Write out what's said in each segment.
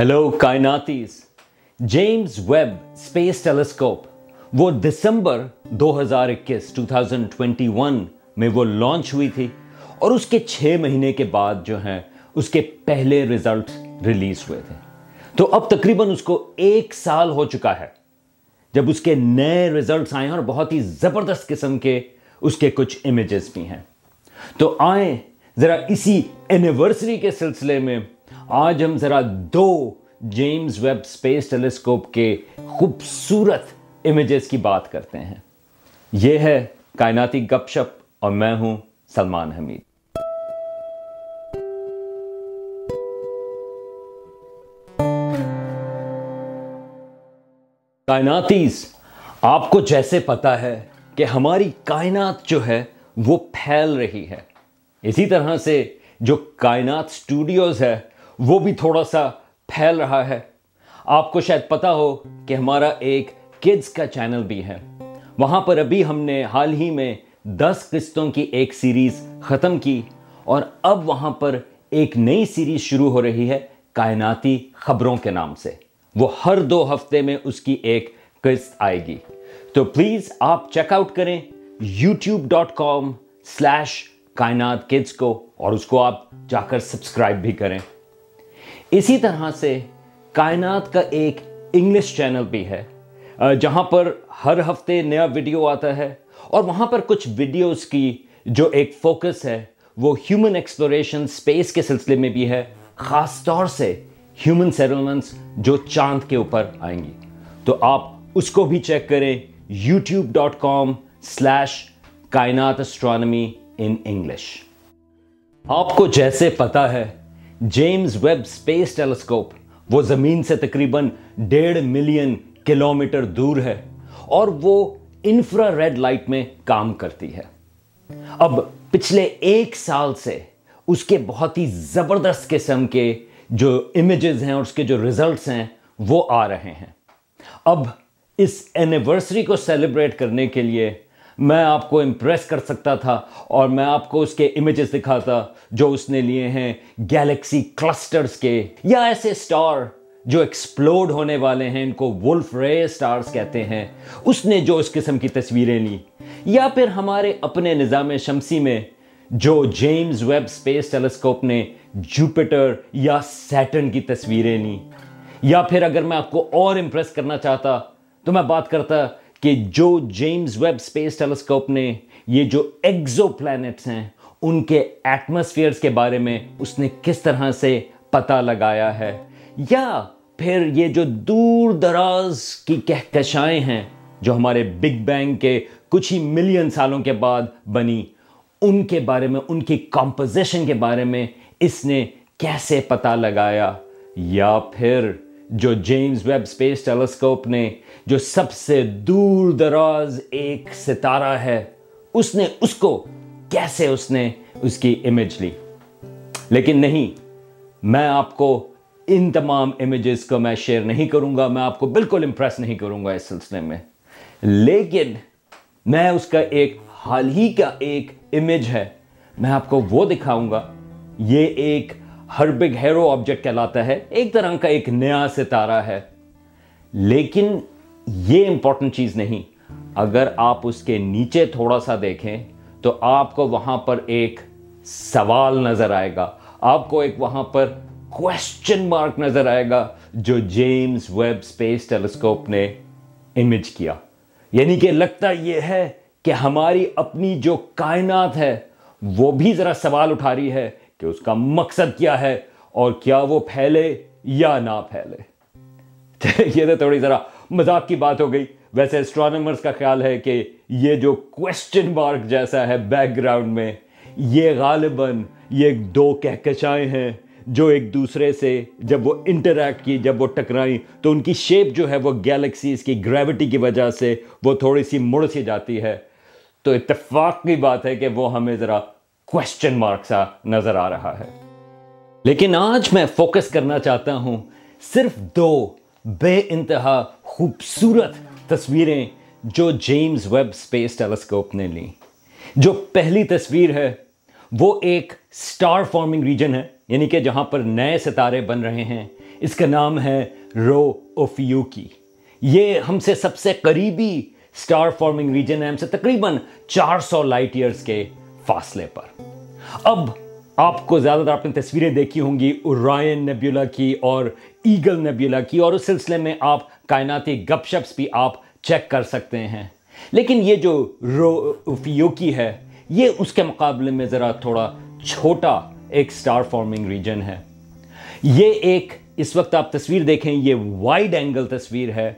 Hello کائناتیز James Webb space telescope وہ دسمبر دو ہزار اکیس ٹو تھاؤزینڈ ٹوینٹی ون میں وہ لانچ ہوئی تھی اور اس کے چھ مہینے کے بعد جو ہیں اس کے پہلے ریزلٹ ریلیز ہوئے تھے۔ تو اب تقریباً اس کو ایک سال ہو چکا ہے۔ جب اس کے نئے ریزلٹس آئے ہیں اور بہت ہی زبردست قسم کے اس کے کچھ امیجز بھی ہیں۔ تو آئیں ذرا اسی اینیورسری کے سلسلے میں آج ہم ذرا دو جیمز ویب سپیس ٹیلیسکوپ کے خوبصورت امیجز کی بات کرتے ہیں۔ یہ ہے کائناتی گپ شپ اور میں ہوں سلمان حمید۔ کائناتیز، آپ کو جیسے پتا ہے کہ ہماری کائنات جو ہے وہ پھیل رہی ہے۔ اسی طرح سے جو کائنات سٹوڈیوز ہے وہ بھی تھوڑا سا پھیل رہا ہے۔ آپ کو شاید پتا ہو کہ ہمارا ایک کڈز کا چینل بھی ہے۔ وہاں پر ابھی ہم نے حال ہی میں دس قسطوں کی ایک سیریز ختم کی اور اب وہاں پر ایک نئی سیریز شروع ہو رہی ہے کائناتی خبروں کے نام سے۔ وہ ہر دو ہفتے میں اس کی ایک قسط آئے گی۔ تو پلیز آپ چیک آؤٹ کریں YouTube dot com slash Kainaat kids کو اور اس کو آپ جا کر سبسکرائب بھی کریں۔ اسی طرح سے کائنات کا ایک انگلش چینل بھی ہے جہاں پر ہر ہفتے نیا ویڈیو آتا ہے اور وہاں پر کچھ ویڈیوز کی جو ایک فوکس ہے، وہ ہیومن ایکسپلوریشن سپیس کے سلسلے میں بھی ہے، خاص طور سے ہیومن سیٹلمنٹس جو چاند کے اوپر آئیں گی۔ تو آپ اس کو بھی چیک کریں YouTube dot com slash Kainaat astronomy in English آپ کو جیسے پتا ہے جیمز ویب اسپیس ٹیلیسکوپ وہ زمین سے تقریباً ڈیڑھ ملین کلومیٹر دور ہے اور وہ انفرا ریڈ لائٹ میں کام کرتی ہے۔ اب پچھلے ایک سال سے اس کے بہت ہی زبردست قسم کے جو امیجز ہیں اور اس کے جو ریزلٹس ہیں وہ آ رہے ہیں۔ اب اس اینیورسری کو سیلیبریٹ کرنے کے لیے میں آپ کو امپریس کر سکتا تھا اور میں آپ کو اس کے امیجز دکھاتا جو اس نے لیے ہیں گیلیکسی کلسٹرز کے یا ایسے سٹار جو ایکسپلوڈ ہونے والے ہیں، ان کو ولف رے سٹارز کہتے ہیں۔ اس نے جو اس قسم کی تصویریں لی یا پھر ہمارے اپنے نظام شمسی میں جو جیمز ویب سپیس ٹیلیسکوپ نے جوپیٹر یا سیٹن کی تصویریں لی یا پھر اگر میں آپ کو اور امپریس کرنا چاہتا تو میں بات کرتا کہ جو جیمز ویب سپیس ٹیلیسکوپ نے یہ جو ایگزو پلانٹس ہیں، ان کے ایٹماسفیئرز کے بارے میں اس نے کس طرح سے پتہ لگایا ہے؟ یا پھر یہ جو دور دراز کی کہکشائیں ہیں جو ہمارے بگ بینگ کے کچھ ہی ملین سالوں کے بعد بنی، ان کے بارے میں، ان کی کمپوزیشن کے بارے میں اس نے کیسے پتہ لگایا؟ یا پھر جو جیمز ویب سپیس ٹیلیسکوپ نے، جو سب سے دور دراز ایک ستارہ ہے، اس نے اس کو کیسے اس نے اس کی امیج لی؟ لیکن نہیں، میں آپ کو ان تمام امیجز کو میں شیئر نہیں کروں گا، میں آپ کو بالکل امپریس نہیں کروں گا اس سلسلے میں۔ لیکن میں اس کا ایک، حال ہی کا ایک امیج ہے، میں آپ کو وہ دکھاؤں گا۔ یہ ایک ہر بگ ہیرو آبجیکٹ کہلاتا ہے، ایک طرح کا ایک نیا ستارہ ہے۔ لیکن یہ امپورٹنٹ چیز نہیں۔ اگر آپ اس کے نیچے تھوڑا سا دیکھیں، تو آپ کو وہاں پر ایک سوال نظر آئے گا۔ آپ کو ایک وہاں پر کوشچن مارک نظر آئے گا، جو جیمز ویب سپیس ٹیلیسکوپ نے امیج کیا۔ یعنی کہ لگتا یہ ہے کہ ہماری اپنی جو کائنات ہے، وہ بھی ذرا سوال اٹھا رہی ہے۔ کہ اس کا مقصد کیا ہے اور کیا وہ پھیلے یا نہ پھیلے۔ یہ تو تھوڑی ذرا مذاق کی بات ہو گئی۔ ویسے اسٹرانومرز کا خیال ہے کہ یہ جو کوشچن مارک جیسا ہے بیک گراؤنڈ میں، یہ غالباً یہ دو کہکشائیں ہیں جو ایک دوسرے سے جب وہ انٹریکٹ کی، جب وہ ٹکرائیں، تو ان کی شیپ جو ہے وہ گیلیکسیز کی گریوٹی کی وجہ سے وہ تھوڑی سی مڑ سی جاتی ہے۔ تو اتفاق کی بات ہے کہ وہ ہمیں ذرا کوشچن مارک سا نظر آ رہا ہے۔ لیکن آج میں فوکس کرنا چاہتا ہوں صرف دو بے انتہا خوبصورت تصویریں جو جیمز ویب سپیس ٹیلیسکوپ نے لی جو پہلی تصویر ہے، وہ ایک سٹار فارمنگ ریجن ہے یعنی کہ جہاں پر نئے ستارے بن رہے ہیں۔ اس کا نام ہے رو اوفیوکی۔ یہ ہم سے سب سے قریبی سٹار فارمنگ ریجن ہے، ہم سے تقریباً چار سو لائٹ ایئرز کے فاصلے پر۔ اب آپ کو زیادہ تر آپ نے تصویریں دیکھی ہوں گی ارائن نیبیولا کی اور ایگل نیبیولا کی اور اس سلسلے میں آپ کائناتی گپ شپس بھی آپ چیک کر سکتے ہیں۔ لیکن یہ جو رو فیوکی ہے، یہ اس کے مقابلے میں ذرا تھوڑا چھوٹا ایک سٹار فارمنگ ریجن ہے۔ یہ ایک، اس وقت آپ تصویر دیکھیں، یہ وائڈ اینگل تصویر ہے۔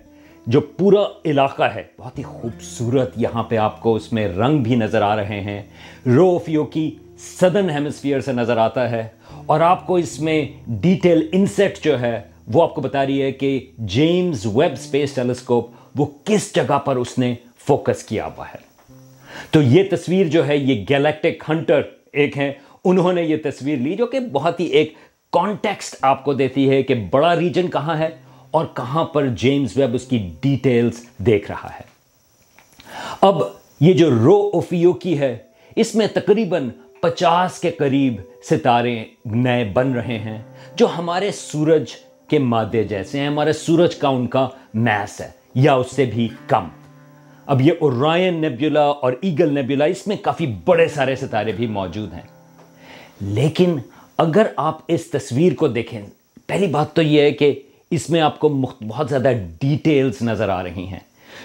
جو پورا علاقہ ہے۔ بہت ہی خوبصورت یہاں پہ آپ کو اس میں رنگ بھی نظر آ رہے ہیں۔ رو فیوکی سدن ہیمسفیئر سے نظر آتا ہے۔ اور آپ کو اس میں ڈیٹیل انسیٹ جو ہے، وہ آپ کو بتا رہی ہے کہ جیمز ویب سپیس ٹیلیسکوپ وہ کس جگہ پر اس نے فوکس کیا ہوا ہے۔ تو یہ تصویر جو ہے، یہ گیلیکٹک ہنٹر ایک ہیں۔ انہوں نے یہ تصویر لی جو کہ بہت ہی ایک کانٹیکسٹ آپ کو دیتی ہے کہ بڑا ریجن کہاں ہے۔ اور کہاں پر جیمز ویب اس کی ڈیٹیلز دیکھ رہا ہے۔ اب یہ جو رو اوفیو کی ہے، اس میں تقریباً پچاس کے قریب ستارے نئے بن رہے ہیں، جو ہمارے سورج کے مادے جیسے ہیں۔ ہمارے سورج کا ان کا میس ہے، یا اس سے بھی کم۔ اب یہ اورائن نیبیولا اور ایگل نیبیولا، اس میں کافی بڑے سارے ستارے بھی موجود ہیں۔ لیکن اگر آپ اس تصویر کو دیکھیں، پہلی بات تو یہ ہے کہ اس میں آپ کو بہت زیادہ ڈیٹیلز نظر آ رہی ہیں۔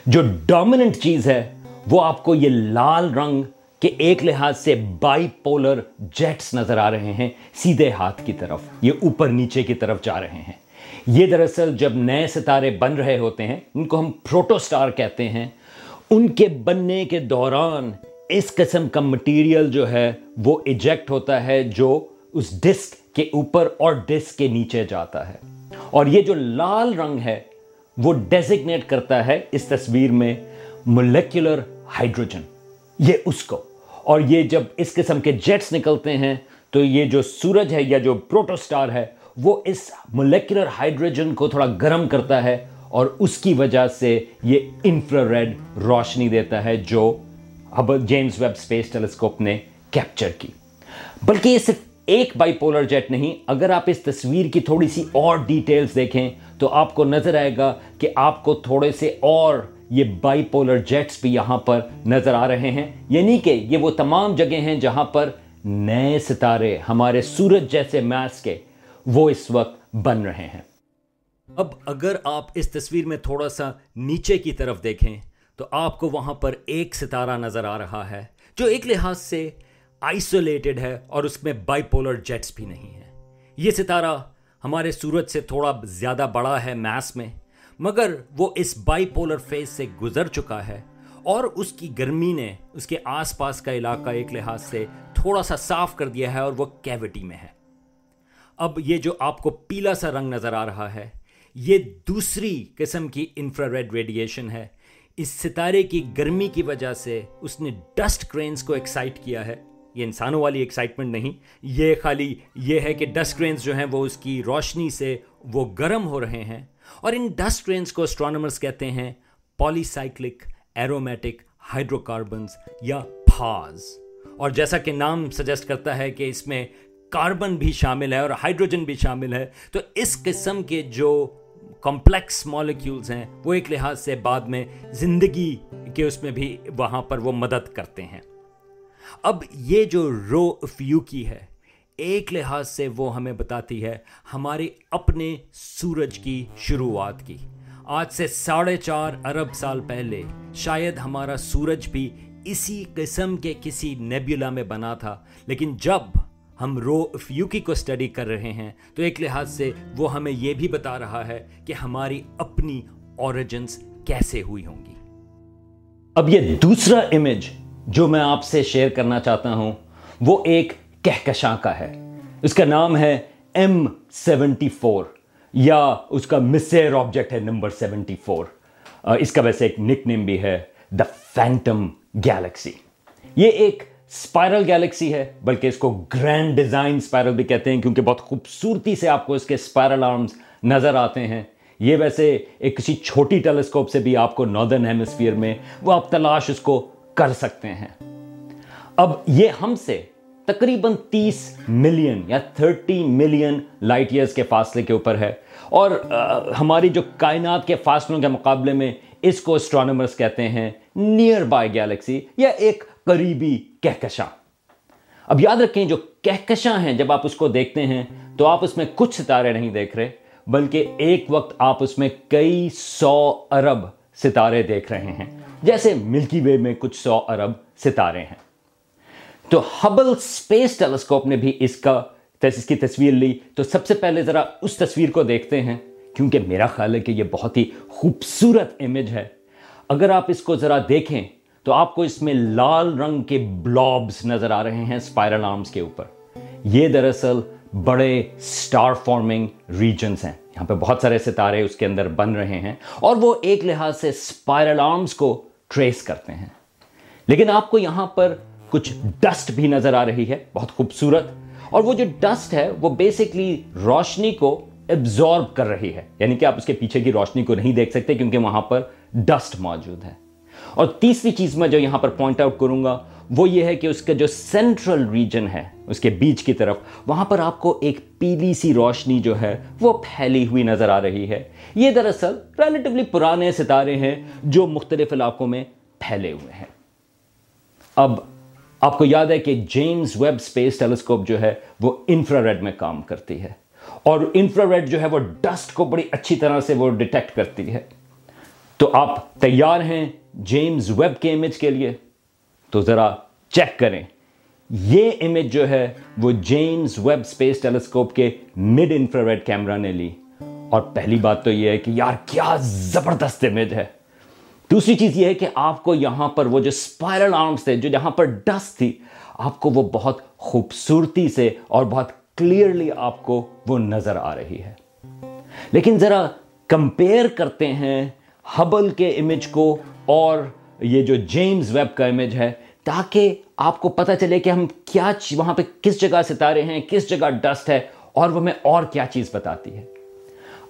جو ڈومیننٹ چیز ہے، وہ آپ کو یہ لال رنگ کے ایک لحاظ سے بائی پولر جیٹس نظر آ رہے ہیں، سیدھے ہاتھ کی طرف، یہ اوپر نیچے کی طرف جا رہے ہیں۔ یہ دراصل جب نئے ستارے بن رہے ہوتے ہیں، ان کو ہم پروٹو سٹار کہتے ہیں۔ ان کے بننے کے دوران اس قسم کا مٹیریل جو ہے، وہ ایجیکٹ ہوتا ہے، جو اس ڈسک کے اوپر اور ڈسک کے نیچے جاتا ہے۔ اور یہ جو لال رنگ ہے، وہ ڈیزگنیٹ کرتا ہے اس تصویر میں مولیکولر ہائیڈروجن یہ اس کو. اور یہ جب اس قسم کے جیٹس نکلتے ہیں، تو یہ جو سورج ہے یا جو پروٹو سٹار ہے، وہ اس مولیکولر ہائیڈروجن کو تھوڑا گرم کرتا ہے اور اس کی وجہ سے یہ انفرا ریڈ روشنی دیتا ہے جو اب جیمز ویب سپیس ٹیلیسکوپ نے کیپچر کی. بلکہ یہ صرف ایک بائی پولر جیٹ نہیں، اگر آپ اس تصویر کی تھوڑی سی اور ڈیٹیلز دیکھیں تو آپ کو نظر آئے گا کہ آپ کو تھوڑے سے اور یہ بائی پولر جیٹس بھی یہاں پر نظر آ رہے ہیں۔ یعنی کہ یہ وہ تمام جگہ ہیں جہاں پر نئے ستارے ہمارے سورج جیسے میس کے وہ اس وقت بن رہے ہیں۔ اب اگر آپ اس تصویر میں تھوڑا سا نیچے کی طرف دیکھیں تو آپ کو وہاں پر ایک ستارہ نظر آ رہا ہے، جو ایک لحاظ سے آئسولیٹڈ ہے اور اس میں بائی پولر جیٹس بھی نہیں ہیں۔ یہ ستارہ ہمارے سورج سے تھوڑا زیادہ بڑا ہے میس میں، مگر وہ اس بائی پولر فیز سے گزر چکا ہے اور اس کی گرمی نے اس کے آس پاس کا علاقہ ایک لحاظ سے تھوڑا سا صاف کر دیا ہے اور وہ کیوٹی میں ہے۔ اب یہ جو آپ کو پیلا سا رنگ نظر آ رہا ہے، یہ دوسری قسم کی انفرا ریڈ ریڈیشن ہے۔ اس ستارے کی گرمی کی وجہ سے اس نے ڈسٹ کرینز کو ایکسائٹ کیا ہے۔ یہ انسانوں والی ایکسائٹمنٹ نہیں۔ یہ خالی یہ ہے کہ ڈسٹ کرینز جو ہیں وہ اس کی روشنی سے وہ گرم ہو رہے ہیں۔ اور ان ڈسٹ کرینز کو اسٹرانومرز کہتے ہیں polycyclic aromatic hydrocarbons یا پھاز اور جیسا کہ نام سجیسٹ کرتا ہے کہ اس میں کاربن بھی شامل ہے اور ہائیڈروجن بھی شامل ہے، تو اس قسم کے جو کمپلیکس مالیکیولز ہیں، وہ ایک لحاظ سے بعد میں زندگی کے اس میں بھی وہاں پر وہ مدد کرتے ہیں۔ اب یہ جو رو فیو کی ہے، ایک لحاظ سے وہ ہمیں بتاتی ہے ہمارے اپنے سورج کی شروعات کی۔ آج سے ساڑھے چار ارب سال پہلے شاید ہمارا سورج بھی اسی قسم کے کسی نیبیولا میں بنا تھا، لیکن جب ہم رو فیوکی کو اسٹڈی کر رہے ہیں، تو ایک لحاظ سے وہ ہمیں یہ بھی بتا رہا ہے کہ ہماری اپنی اوریجنس کیسے ہوئی ہوں گی۔ اب یہ دوسرا امیج جو میں آپ سے شیئر کرنا چاہتا ہوں، وہ ایک کہکشاں کا ہے۔ اس کا نام ہے ایم سیونٹی فور یا اس کا مسیر آبجیکٹ ہے نمبر سیونٹی فور اس کا ویسے ایک نک نیم بھی ہے دا فینٹم گیلیکسی یہ ایک اسپائرل گیلیکسی ہے، بلکہ اس کو گرینڈ ڈیزائن اسپائرل بھی کہتے ہیں، کیونکہ بہت خوبصورتی سے آپ کو اس کے اسپائرل آرمز نظر آتے ہیں۔ یہ ویسے ایک کسی چھوٹی ٹیلیسکوپ سے بھی آپ کو ناردرن ہیمسفیئر میں وہ آپ تلاش اس کو کر سکتے ہیں۔ اب یہ ہم سے تقریباً تیس ملین یا تھرٹی ملین لائٹ ایئرز کے فاصلے کے اوپر ہے۔ اور ہماری جو کائنات کے فاصلوں کے مقابلے میں اس کو اسٹرانومرز کہتے ہیں نیئر بائی گیلیکسی یا ایک قریبی کہکشاں۔ اب یاد رکھیں، جو کہکشاں ہیں، جب آپ اس کو دیکھتے ہیں تو آپ اس میں کچھ ستارے نہیں دیکھ رہے، بلکہ ایک وقت آپ اس میں کئی سو ارب ستارے دیکھ رہے ہیں۔ جیسے ملکی وے میں کچھ سو ارب ستارے ہیں۔ تو ہبل سپیس ٹیلیسکوپ نے بھی اس کا اس کی تصویر لی۔ تو سب سے پہلے ذرا اس تصویر کو دیکھتے ہیں، کیونکہ میرا خیال ہے کہ یہ بہت ہی خوبصورت امیج ہے۔ اگر آپ اس کو ذرا دیکھیں، تو آپ کو اس میں لال رنگ کے بلابز نظر آ رہے ہیں اسپائرل آرمز کے اوپر۔ یہ دراصل بڑے سٹار فارمنگ ریجنز ہیں۔ یہاں پہ بہت سارے ستارے اس کے اندر بن رہے ہیں۔ اور وہ ایک لحاظ سے اسپائرل آرمز کو ٹریس کرتے ہیں۔ لیکن آپ کو یہاں پر کچھ ڈسٹ بھی نظر آ رہی ہے، بہت خوبصورت۔ اور وہ جو ڈسٹ ہے، وہ بیسکلی روشنی کو ایبزارب کر رہی ہے۔ یعنی کہ آپ اس کے پیچھے کی روشنی کو نہیں دیکھ سکتے کیونکہ وہاں پر ڈسٹ موجود ہے۔ اور تیسری چیز میں جو یہاں پر پوائنٹ آؤٹ کروں گا وہ یہ ہے کہ اس کا جو سینٹرل ریجن ہے، اس کے بیچ کی طرف، وہاں پر آپ کو ایک پیلی سی روشنی جو ہے وہ پھیلی ہوئی نظر آ رہی ہے۔ یہ دراصل ریلیٹیولی پرانے ستارے ہیں جو مختلف علاقوں میں پھیلے ہوئے ہیں۔ اب آپ کو یاد ہے کہ جیمز ویب سپیس ٹیلیسکوپ جو ہے وہ انفرا ریڈ میں کام کرتی ہے۔ اور انفرا ریڈ جو ہے وہ ڈسٹ کو بڑی اچھی طرح سے وہ ڈیٹیکٹ کرتی ہے۔ تو آپ تیار ہیں جیمز ویب کے امیج کے لیے؟ تو ذرا چیک کریں۔ یہ امیج جو ہے وہ جیمز ویب سپیس ٹیلیسکوپ کے مڈ انفرا ریڈ کیمرہ نے لی۔ اور پہلی بات تو یہ ہے کہ یار کیا زبردست امیج ہے۔ دوسری چیز یہ ہے کہ آپ کو یہاں پر وہ جو اسپائرل آرمس تھے، جو جہاں پر ڈسٹ تھی، آپ کو وہ بہت خوبصورتی سے اور بہت کلیئرلی آپ کو وہ نظر آ رہی ہے۔ لیکن ذرا کمپیئر کرتے ہیں ہبل کے امیج کو اور یہ جو جیمز ویب کا امیج ہے، تاکہ آپ کو پتہ چلے کہ ہم کیا وہاں پہ کس جگہ ستارے ہیں، کس جگہ ڈسٹ ہے، اور وہ میں اور کیا چیز بتاتی ہے۔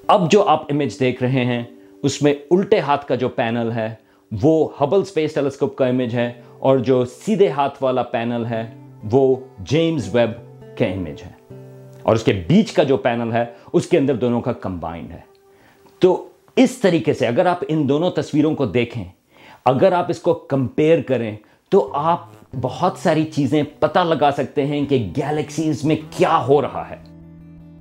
اب جو آپ امیج دیکھ رہے ہیں، اس میں الٹے ہاتھ کا جو پینل ہے، وہ ہبل سپیس ٹیلیسکوپ کا امیج ہے، اور جو سیدھے ہاتھ والا پینل ہے، وہ جیمز ویب کا امیج ہے۔ اور اس کے بیچ کا جو پینل ہے، اس کے اندر دونوں کا کمبائنڈ ہے۔ تو اس طریقے سے اگر آپ ان دونوں تصویروں کو دیکھیں اگر آپ اس کو کمپیئر کریں تو آپ بہت ساری چیزیں پتہ لگا سکتے ہیں کہ گیلیکسیز میں کیا ہو رہا ہے۔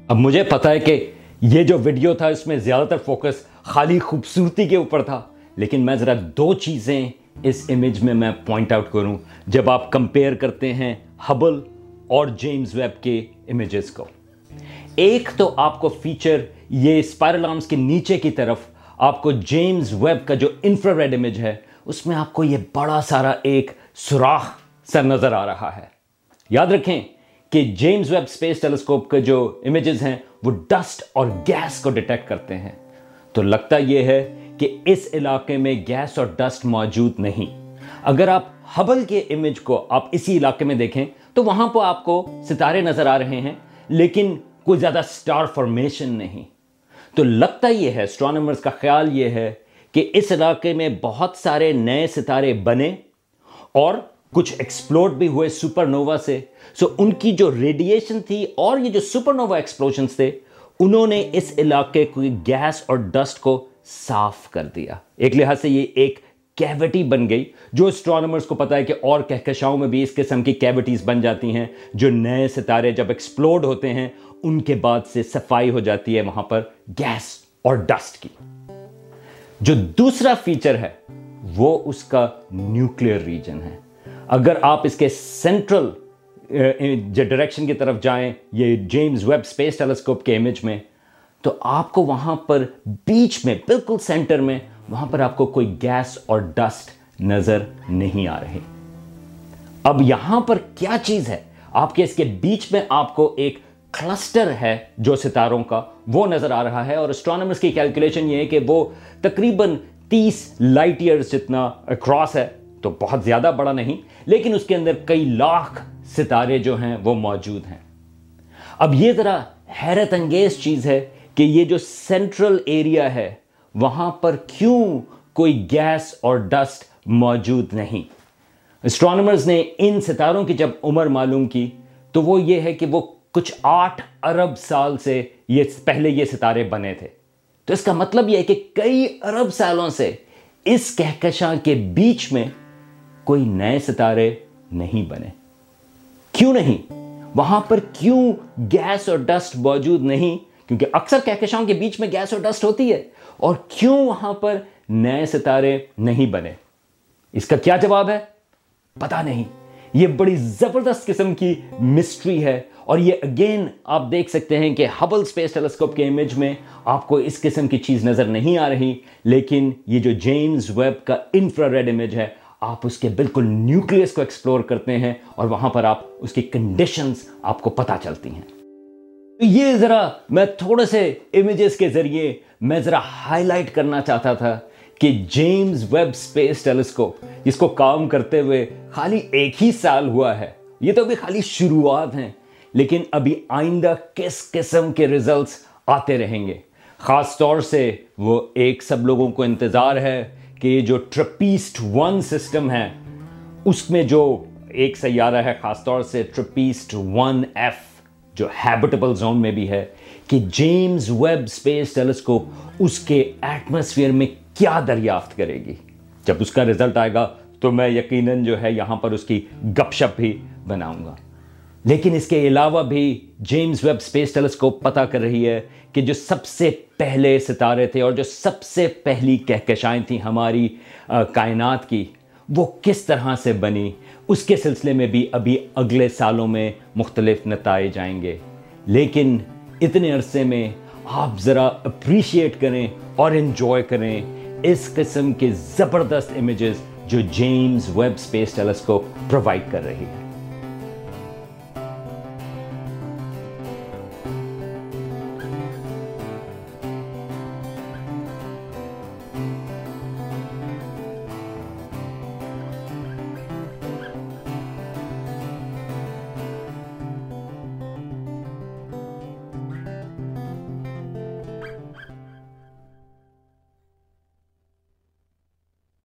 اب مجھے پتا ہے کہ یہ جو ویڈیو تھا اس میں زیادہ تر فوکس خالی خوبصورتی کے اوپر تھا، لیکن میں ذرا دو چیزیں اس امیج میں میں پوائنٹ آؤٹ کروں۔ جب آپ کمپیئر کرتے ہیں ہبل اور جیمز ویب کے امیجز کو۔ ایک تو آپ کو فیچر یہ اسپائرل آرمز کے نیچے کی طرف آپ کو جیمز ویب کا جو انفرا ریڈ امیج ہے اس میں آپ کو یہ بڑا سارا ایک سوراخ سر نظر آ رہا ہے۔ یاد رکھیں کہ جیمز ویب اسپیس ٹیلیسکوپ کے جو امیجز ہیں وہ ڈسٹ اور گیس کو ڈیٹیکٹ کرتے ہیں۔ تو لگتا یہ ہے کہ اس علاقے میں گیس اور ڈسٹ موجود نہیں۔ اگر آپ ہبل کے امیج کو آپ اسی علاقے میں دیکھیں تو وہاں پہ آپ کو ستارے نظر آ رہے ہیں، لیکن کوئی زیادہ سٹار فارمیشن نہیں۔ تو لگتا یہ ہے اسٹرانومرز کا خیال یہ ہے کہ اس علاقے میں بہت سارے نئے ستارے بنے اور کچھ ایکسپلوڈ بھی ہوئے سپر نووا سے۔ سو ان کی جو ریڈیشن تھی اور یہ جو سپر نووا ایکسپلوشنز تھے، انہوں نے اس علاقے کو گیس اور ڈسٹ کو صاف کر دیا۔ ایک لحاظ سے یہ ایک کیوٹی بن گئی۔ جو اسٹرانومرز کو پتا ہے کہ اور کہکشاؤں میں بھی اس قسم کی کیوٹیز بن جاتی ہیں، جو نئے ستارے جب ایکسپلوڈ ہوتے ہیں، ان کے بعد سے صفائی ہو جاتی ہے وہاں پر گیس اور ڈسٹ کی۔ جو دوسرا فیچر ہے، وہ اس کا نیوکلیر ریجن ہے۔ اگر آپ اس کے سینٹرل ڈائریکشن کی طرف جائیں، یہ جیمز ویب سپیس ٹیلیسکوپ کے امیج میں، تو آپ کو وہاں پر بیچ میں، بالکل سینٹر میں، وہاں پر آپ کو کوئی گیس اور ڈسٹ نظر نہیں آ رہے۔ اب یہاں پر کیا چیز ہے؟ آپ کے اس کے بیچ میں آپ کو ایک کلسٹر ہے جو ستاروں کا، وہ نظر آ رہا ہے اور اسٹرانومرز کی کیلکولیشن یہ ہے کہ وہ تقریباً تیس لائٹ ایئرز جتنا اکراس ہے، تو بہت زیادہ بڑا نہیں، لیکن اس کے اندر کئی لاکھ ستارے جو ہیں وہ موجود ہیں۔ اب یہ ذرا حیرت انگیز چیز ہے کہ یہ جو سینٹرل ایریا ہے، وہاں پر کیوں کوئی گیس اور ڈسٹ موجود نہیں؟ اسٹرانومرز نے ان ستاروں کی جب عمر معلوم کی، تو وہ یہ ہے کہ وہ کچھ آٹھ ارب سال سے یہ پہلے یہ ستارے بنے تھے۔ تو اس کا مطلب یہ ہے کہ کئی ارب سالوں سے اس کہکشاں کے بیچ میں کوئی نئے ستارے نہیں بنے۔ کیوں نہیں؟ وہاں پر کیوں گیس اور ڈسٹ موجود نہیں؟ کیونکہ اکثر کہکشاؤں کے بیچ میں گیس اور ڈسٹ ہوتی ہے۔ اور کیوں وہاں پر نئے ستارے نہیں بنے؟ اس کا کیا جواب ہے؟ پتا نہیں۔ یہ بڑی زبردست قسم کی مسٹری ہے اور یہ اگین آپ دیکھ سکتے ہیں کہ ہبل سپیس ٹیلیسکوپ کے امیج میں آپ کو اس قسم کی چیز نظر نہیں آ رہی، لیکن یہ جو جیمز ویب کا انفرا ریڈ امیج ہے، آپ اس کے بالکل نیوکلیس کو ایکسپلور کرتے ہیں اور وہاں پر آپ اس کی کنڈیشنز آپ کو پتا چلتی ہیں۔ یہ ذرا میں تھوڑے سے امیجز کے ذریعے میں ذرا ہائی لائٹ کرنا چاہتا تھا کہ جیمز ویب سپیس ٹیلیسکوپ جس کو کام کرتے ہوئے خالی ایک ہی سال ہوا ہے، یہ تو ابھی خالی شروعات ہیں۔ لیکن ابھی آئندہ کس قسم کے ریزلٹس آتے رہیں گے؟ خاص طور سے وہ ایک سب لوگوں کو انتظار ہے کہ یہ جو ٹرپیسٹ ون سسٹم ہے، اس میں جو ایک سیارہ ہے، خاص طور سے ٹرپیسٹ ون ایف جو ہیبٹیبل زون میں بھی ہے، کہ جیمز ویب سپیس ٹیلیسکوپ اس کے ایٹماسفیئر میں کیا دریافت کرے گی؟ جب اس کا رزلٹ آئے گا تو میں یقیناً جو ہے یہاں پر اس کی گپ شپ بھی بناؤں گا۔ لیکن اس کے علاوہ بھی جیمز ویب سپیس ٹیلیسکوپ پتا کر رہی ہے کہ جو سب سے پہلے ستارے تھے اور جو سب سے پہلی کہکشائیں تھیں ہماری کائنات کی، وہ کس طرح سے بنی، اس کے سلسلے میں بھی ابھی اگلے سالوں میں مختلف نتائج جائیں گے۔ لیکن اتنے عرصے میں آپ ذرا اپریشیٹ کریں اور انجوائے کریں اس قسم کے زبردست امیجز جو James Webb space telescope provide کر رہی ہے۔